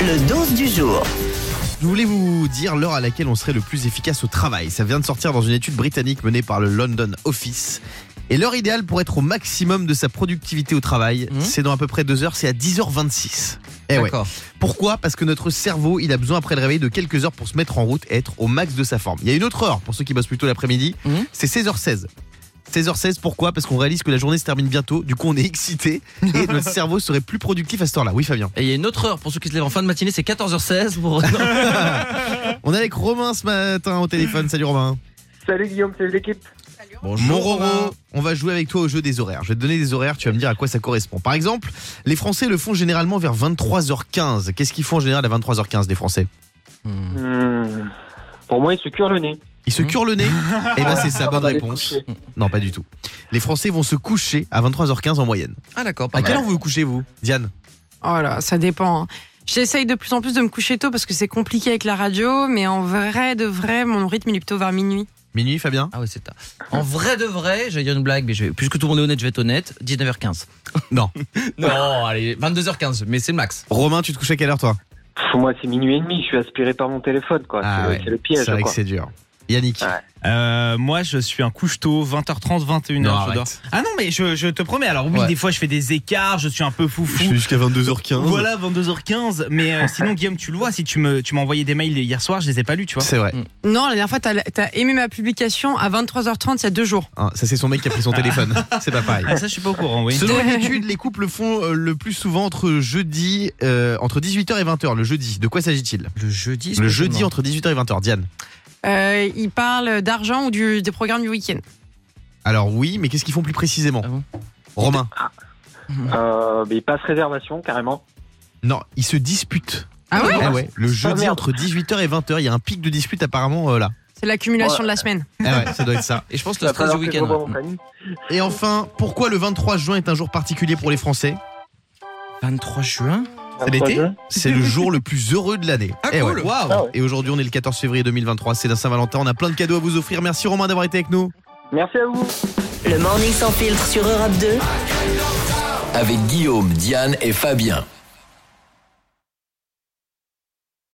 Le 12 du jour. Je voulais vous dire l'heure à laquelle on serait le plus efficace au travail. Ça vient de sortir dans une étude britannique menée par le London Office. Et l'heure idéale pour être au maximum de sa productivité au travail, Mhm. c'est dans à peu près deux heures, c'est à 10h26. Eh ouais. D'accord. Pourquoi? Parce que notre cerveau, il a besoin après le réveil de quelques heures pour se mettre en route et être au max de sa forme. Il y a une autre heure pour ceux qui bossent plutôt l'après-midi, Mhm. c'est 16h16. 16h16, pourquoi? Parce qu'on réalise que la journée se termine bientôt, du coup on est excité et notre cerveau serait plus productif à cette heure-là. Oui Fabien. Et il y a une autre heure pour ceux qui se lèvent en fin de matinée, c'est 14h16 pour. On est avec Romain ce matin au téléphone. Salut Romain. Salut Guillaume, salut l'équipe. Mon Roro, on va jouer avec toi au jeu des horaires. Je vais te donner des horaires, tu vas me dire à quoi ça correspond. Par exemple, les Français le font généralement vers 23h15. Qu'est-ce qu'ils font en général à 23h15 des Français? Hmm. Hmm, Pour moi, il se cure le nez. Ils se curent le nez Eh ben c'est sa bonne réponse. Non, pas du tout. Les Français vont se coucher à 23h15 en moyenne. Ah d'accord, À quelle heure vous vous couchez vous? Diane? Oh là, ça dépend. hein. J'essaye de plus en plus de me coucher tôt parce que c'est compliqué avec la radio, mais en vrai de vrai, mon rythme il est plutôt vers minuit. Minuit Fabien? Ah ouais, c'est tard. En vrai de vrai, j'allais dire une blague, mais je vais, puisque tout le monde est honnête, je vais être honnête. 19h15. Non. non, allez, 22h15, mais c'est le max. Romain, tu te couches à quelle heure toi? Moi, c'est minuit et demi. Je suis aspiré par mon téléphone, quoi. Ah c'est, ouais. le piège, C'est vrai que c'est dur. Yannick Ouais. Euh, moi, je suis un couche-tôt, 20h30, 21h. Non, je arrête. dors. Ah non, mais je, je te promets. Alors oui, Ouais. des fois, je fais des écarts, je suis un peu foufou. jusqu'à 22h15. Voilà, 22h15. Mais euh, sinon, Guillaume, tu le vois, si tu me, tu m'as envoyé des mails hier soir, je les ai pas lus, tu vois. C'est vrai. Non, la dernière fois, t'as as aimé ma publication à 23h30 il y a deux jours. Hein, ça c'est son mec qui a pris son téléphone. C'est pas pareil. Ah, ça, je suis pas au courant, oui. Selon une étude, les couples font euh, le plus souvent entre jeudi, euh, entre 18h et 20h. Le jeudi. De quoi s'agit-il? Le jeudi, Le jeudi entre 18h et 20h. Diane. Euh, il parle d'argent ou du, des programmes du week-end. Alors oui, mais qu'est-ce qu'ils font plus précisément Ah bon Romain. Euh, mais il passe réservation, carrément. Non, ils se disputent. Ah ouais Eh ouais, le jeudi merde. entre 18h et 20h, il y a un pic de dispute apparemment euh, là. C'est l'accumulation Ouais. de la semaine. Eh ouais, ça doit être ça. Et je pense le Après stress du week-end. ouais. Et enfin, pourquoi le 23 juin est un jour particulier pour les Français? 23 juin? C'est l'été C'est le jour le plus heureux de l'année. Ah, Eh cool. ouais. Waouh. Ah ouais. Et aujourd'hui, on est le 14 février 2023, c'est la Saint-Valentin, on a plein de cadeaux à vous offrir. Merci Romain d'avoir été avec nous. Merci à vous. Le morning sans filtre sur Europe 2. Avec Guillaume, Diane et Fabien.